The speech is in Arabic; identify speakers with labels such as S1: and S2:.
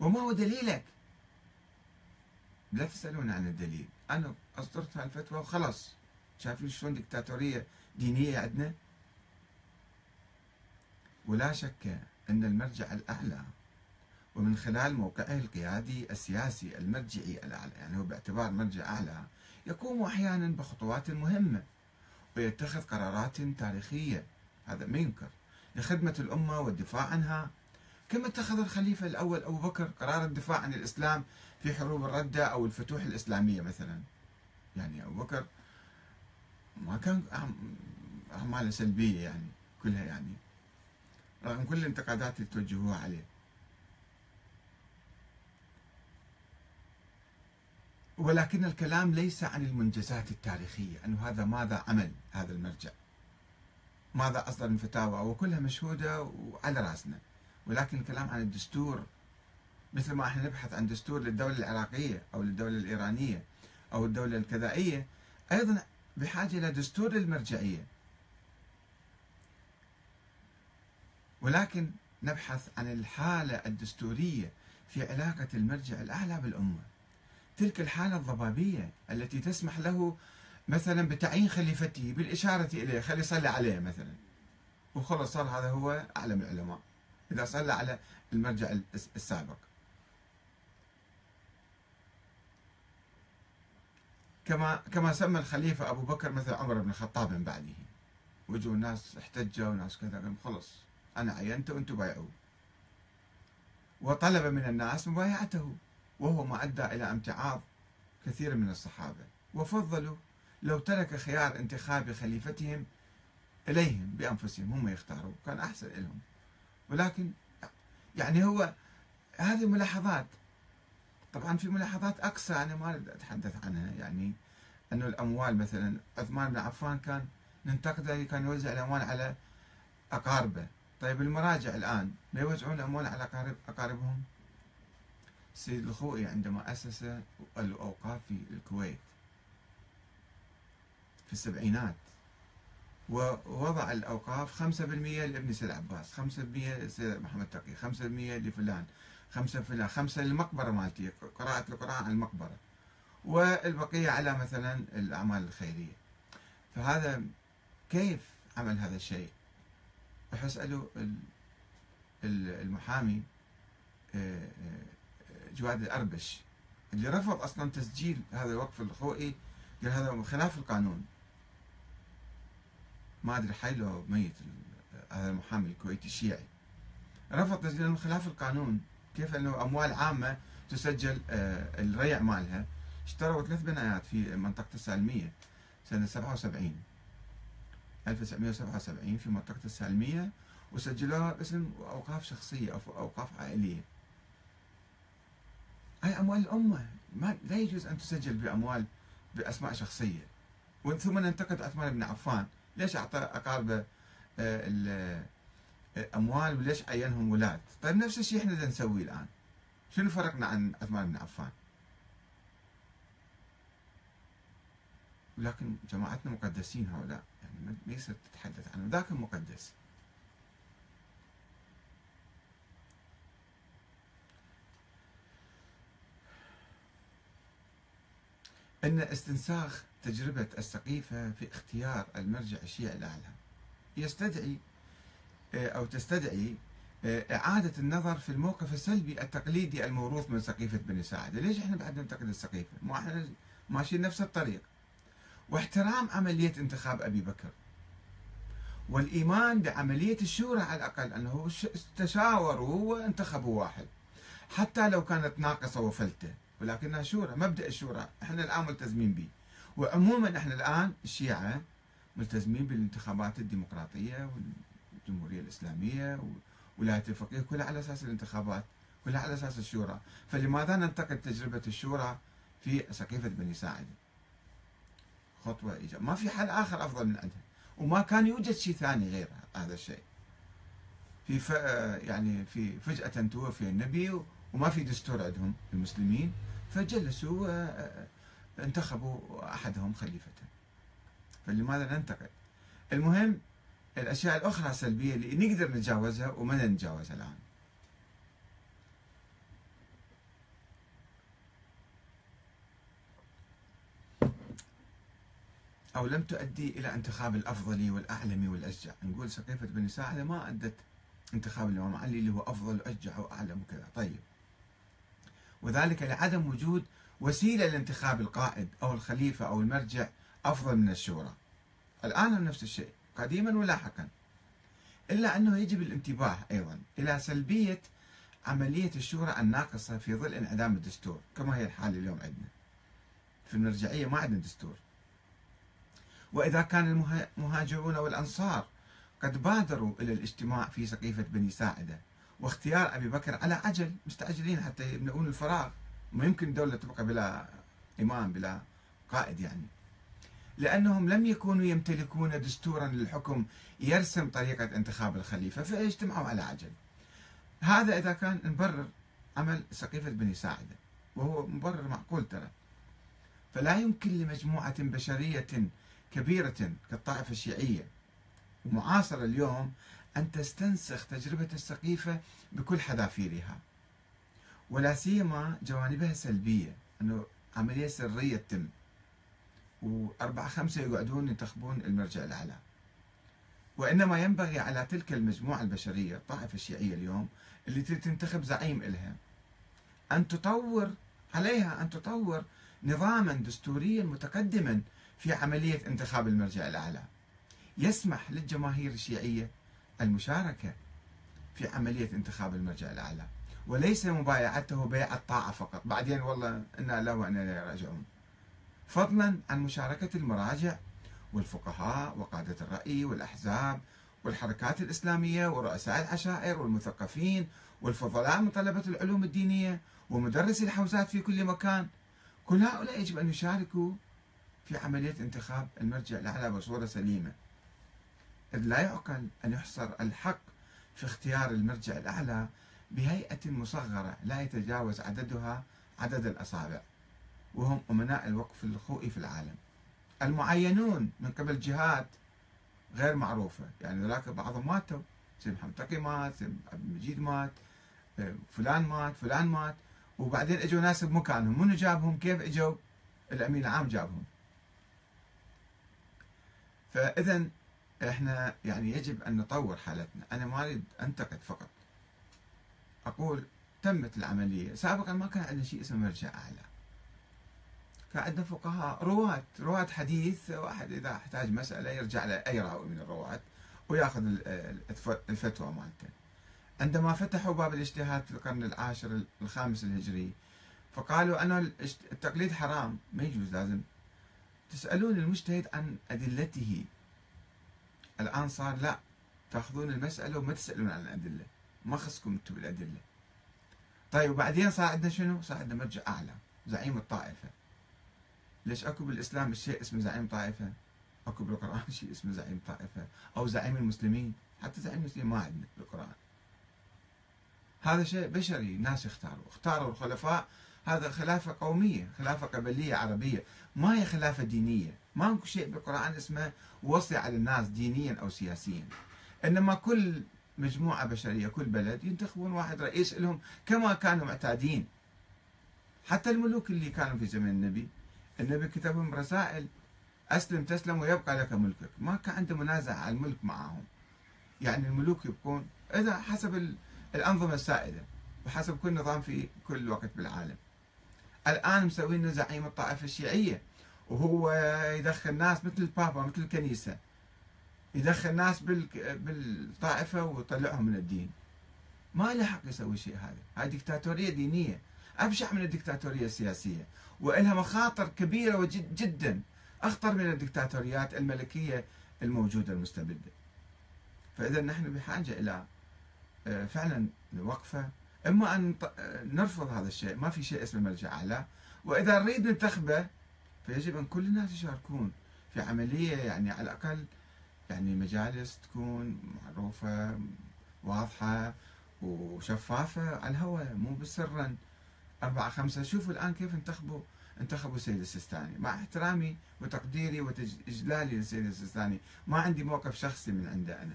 S1: وما هو دليلك؟ لا تسألون عن الدليل. أنا أصدرت هالفتوى وخلاص. شايفين شلون دكتاتورية دينية عندنا؟ ولا شك أن المرجع الأعلى ومن خلال موقعه القيادي السياسي المرجعي الأعلى يعني هو باعتبار مرجع أعلى يقوم أحيانا بخطوات مهمة ويتخذ قرارات تاريخية. هذا ما ينكر. لخدمة الأمة والدفاع عنها كما اتخذ الخليفة الأول أبو بكر قرار الدفاع عن الإسلام في حروب الردة أو الفتوح الإسلامية مثلا؟ يعني أبو بكر ما كان أعماله سلبية يعني كلها يعني رغم كل الانتقادات اللي توجهوها عليه. ولكن الكلام ليس عن المنجزات التاريخية أنه هذا ماذا عمل هذا المرجع؟ ماذا أصدر من فتاوى وكلها مشهودة وعلى رأسنا؟ ولكن الكلام عن الدستور مثل ما إحنا نبحث عن دستور للدولة العراقية أو للدولة الإيرانية أو الدولة الكذائية أيضا بحاجة إلى دستور للمرجعية. ولكن نبحث عن الحالة الدستورية في علاقة المرجع الأعلى بالأمة. تلك الحالة الضبابية التي تسمح له مثلا بتعيين خليفته بالإشارة إليه خلي يصلي عليه مثلا. وخلص صار هذا هو أعلم العلماء. إذا صلى على المرجع السابق. كما كما سمى الخليفة أبو بكر مثل عمر بن الخطاب من بعده. وجوا الناس احتجوا وناس كذا قال خلص أنا عينته وأنتم بايعوه. وطلب من الناس مبايعته وهو ما أدى إلى امتعاض كثير من الصحابة. وفضلوا لو ترك خيار انتخاب خليفتهم إليهم بأنفسهم هم يختاروا كان أحسن لهم ولكن يعني هو هذه ملاحظات. طبعا في ملاحظات أقصى أنا ما أتحدث عنها. يعني أنه الأموال مثلا عثمان بن عفان كان ننتقده كان يوزع الأموال على أقاربه. طيب المراجع الآن ما يوزعون الأموال على أقارب أقاربهم؟ السيد الخوئي عندما أسس الأوقاف في الكويت في السبعينات ووضع الأوقاف 5% لابن سيد عباس 5% لسيد محمد تقي 5% لفلان 5 فلان 5 للمقبرة مالتي قراءة القرآن على المقبرة. والبقية على مثلا الأعمال الخيرية. فهذا كيف عمل هذا الشيء؟ راح اسألوا المحامي آه، آه، جواد الأربش اللي رفض أصلا تسجيل هذا الوقف الخوئي قال هذا خلاف القانون. ما أدري حي لو ميت هذا المحامي الكويتي الشيعي رفض تسجيل خلاف القانون. كيف؟ أنه أموال عامة تسجل آه، الريع مالها. اشتروا ثلاث بنايات في منطقة السالمية سنة 77 1977 في منطقة السالمية وسجلوها باسم أوقاف شخصية أو أوقاف عائلية. هاي أموال الأمة. ما لا يجوز أن تسجل بأموال بأسماء شخصية. ثم ننتقد عثمان بن عفان. ليش أعطى أقاربه آه، الأموال وليش عينهم ولاد؟ طيب نفس الشيء إحنا نسويه الآن. شنو فرقنا عن عثمان بن عفان؟ ولكن جماعتنا مقدسين هؤلاء يعني ما يصير تتحدث عنه ذاك مقدس أن استنساخ تجربة السقيفة في اختيار المرجع الشيعي الأعلى. يستدعي آه، أو تستدعي آه، إعادة النظر في الموقف السلبي التقليدي الموروث من سقيفة بني ساعدة ليش إحنا بعد ننتقد السقيفة؟ ما إحنا ماشيين نفس الطريق. واحترام عملية انتخاب أبي بكر. والإيمان بعملية الشورى على الأقل أنه تشاوروا وانتخبوا واحد. حتى لو كانت ناقصة وفلتة ولكنها شورى مبدأ الشورى إحنا الآن ملتزمين به. وعموما إحنا الآن الشيعة ملتزمين بالانتخابات الديمقراطية والجمهورية الإسلامية ولاية الفقيه كلها على أساس الانتخابات كلها على أساس الشورى. فلماذا ننتقد تجربة الشورى في سقيفة بني ساعدة خطوة إيجاب ما في حل آخر أفضل من عندها. وما كان يوجد شيء ثاني غير هذا الشيء. في ف... يعني في فجأة توفي النبي وما في دستور عندهم المسلمين فجلسوا انتخبوا أحدهم خليفة. فلماذا ننتقد المهم الأشياء الأخرى السلبية اللي نقدر نتجاوزها وما نتجاوزها الآن. أو لم تؤدي إلى انتخاب الأفضل والأعلم والأشجع. نقول سقيفة بني ساعدة ما أدت انتخاب الإمام علي اللي هو أفضل وأشجع وأعلم وكذا. طيب. وذلك لعدم وجود وسيلة لانتخاب القائد أو الخليفة أو المرجع أفضل من الشورى. الآن نفس الشيء قديما ولاحقا. إلا أنه يجب الانتباه أيضا إلى سلبية عملية الشورى الناقصة في ظل انعدام الدستور كما هي الحال اليوم عندنا. في المرجعية ما عندنا دستور. وإذا كان المهاجرون والأنصار قد بادروا إلى الاجتماع في سقيفة بني ساعدة واختيار أبي بكر على عجل مستعجلين حتى يملؤون الفراغ. ما يمكن دولة تبقى بلا إمام بلا قائد يعني. لأنهم لم يكونوا يمتلكون دستورا للحكم يرسم طريقة انتخاب الخليفة فاجتمعوا على عجل. هذا إذا كان نبرر عمل سقيفة بني ساعدة وهو مبرر معقول ترى. فلا يمكن لمجموعة بشرية كبيرة كالطائفة الشيعية. ومعاصرة اليوم أن تستنسخ تجربة السقيفة بكل حذافيرها. ولا سيما جوانبها السلبية أنه عملية سرية تتم. وأربعة خمسة يقعدون ينتخبون المرجع الأعلى. وإنما ينبغي على تلك المجموعة البشرية الطائفة الشيعية اليوم اللي تنتخب زعيم إلها أن تطور عليها أن تطور نظاما دستوريا متقدما في عملية انتخاب المرجع الأعلى. يسمح للجماهير الشيعية المشاركة في عملية انتخاب المرجع الأعلى. وليس مبايعته بيع الطاعة فقط. بعدين والله إنا له وإنا راجعون فضلا عن مشاركة المراجع والفقهاء وقادة الرأي والأحزاب والحركات الإسلامية ورؤساء العشائر والمثقفين والفضلاء من طلبة العلوم الدينية ومدرسي الحوزات في كل مكان. كل هؤلاء يجب أن يشاركوا في عملية انتخاب المرجع الأعلى بصورة سليمة. إذ لا يعقل أن يحصر الحق في اختيار المرجع الأعلى بهيئة مصغرة لا يتجاوز عددها عدد الأصابع وهم أمناء الوقف الخوئي في العالم. المعينون من قبل جهات غير معروفة يعني ذلك بعضهم ماتوا سيد محمد تقي مات سيد عبد المجيد مات فلان مات فلان مات وبعدين إجوا ناس بمكانهم. منو جابهم؟ كيف إجوا؟ الأمين العام جابهم. فاذا إحنا يعني يجب أن نطور حالتنا. أنا ما أريد أنتقد فقط. أقول تمت العملية. سابقا ما كان عندنا شيء اسمه مرجع أعلى. كان عندنا فقهاء رواة رواة حديث واحد إذا احتاج مسألة يرجع لاي راوي من الرواة ويأخذ الفتوى مالته. عندما فتحوا باب الاجتهاد في القرن العاشر الخامس الهجري فقالوا أن التقليد حرام ما يجوز لازم. تسألون المجتهد عن أدلته. الآن صار لا تأخذون المسألة وما تسألون عن الأدلة. ما خصكم أنتم بالأدلة. طيب وبعدين صار عندنا شنو؟ صار عندنا مرجع أعلى زعيم الطائفة. ليش أكو بالإسلام شيء اسمه زعيم طائفة؟ أكو بالقرآن شيء اسمه زعيم طائفة أو زعيم المسلمين. حتى زعيم المسلمين ما عندنا بالقرآن. هذا شيء بشري ناس اختاروا اختاروا الخلفاء. هذا خلافة قومية خلافة قبلية عربية. ما هي خلافة دينية. ما اكو شيء بالقرآن اسمه وصي على الناس دينيا أو سياسيا. إنما كل مجموعة بشرية كل بلد ينتخبون واحد رئيس لهم كما كانوا معتادين. حتى الملوك اللي كانوا في زمن النبي النبي كتب لهم رسائل أسلم تسلم ويبقى لك ملكك. ما كان عنده منازع على الملك معهم. يعني الملوك يبقون إذا حسب الأنظمة السائدة وحسب كل نظام في كل وقت بالعالم. الآن مسوين زعيم الطائفة الشيعية. وهو يدخل ناس مثل البابا مثل الكنيسة. يدخل ناس بالطائفة ويطلعهم من الدين. ما له حق يسوي شيء هذا. هاي ديكتاتورية دينية. أبشع من الديكتاتورية السياسية. وإلها مخاطر كبيرة جدا. أخطر من الديكتاتوريات الملكية الموجودة المستبدة. فإذا نحن بحاجة إلى آه، فعلا وقفة إما أن نرفض هذا الشيء. ما في شيء اسمه مرجع أعلى. وإذا نريد ننتخبه فيجب أن كل الناس يشاركون في عملية يعني على الأقل يعني مجالس تكون معروفة واضحة وشفافة على الهواء مو بسرا أربعة خمسة شوفوا الآن كيف انتخبوا انتخبوا السيد السيستاني. مع احترامي وتقديري وإجلالي للسيد السيستاني ما عندي موقف شخصي من عنده أنا.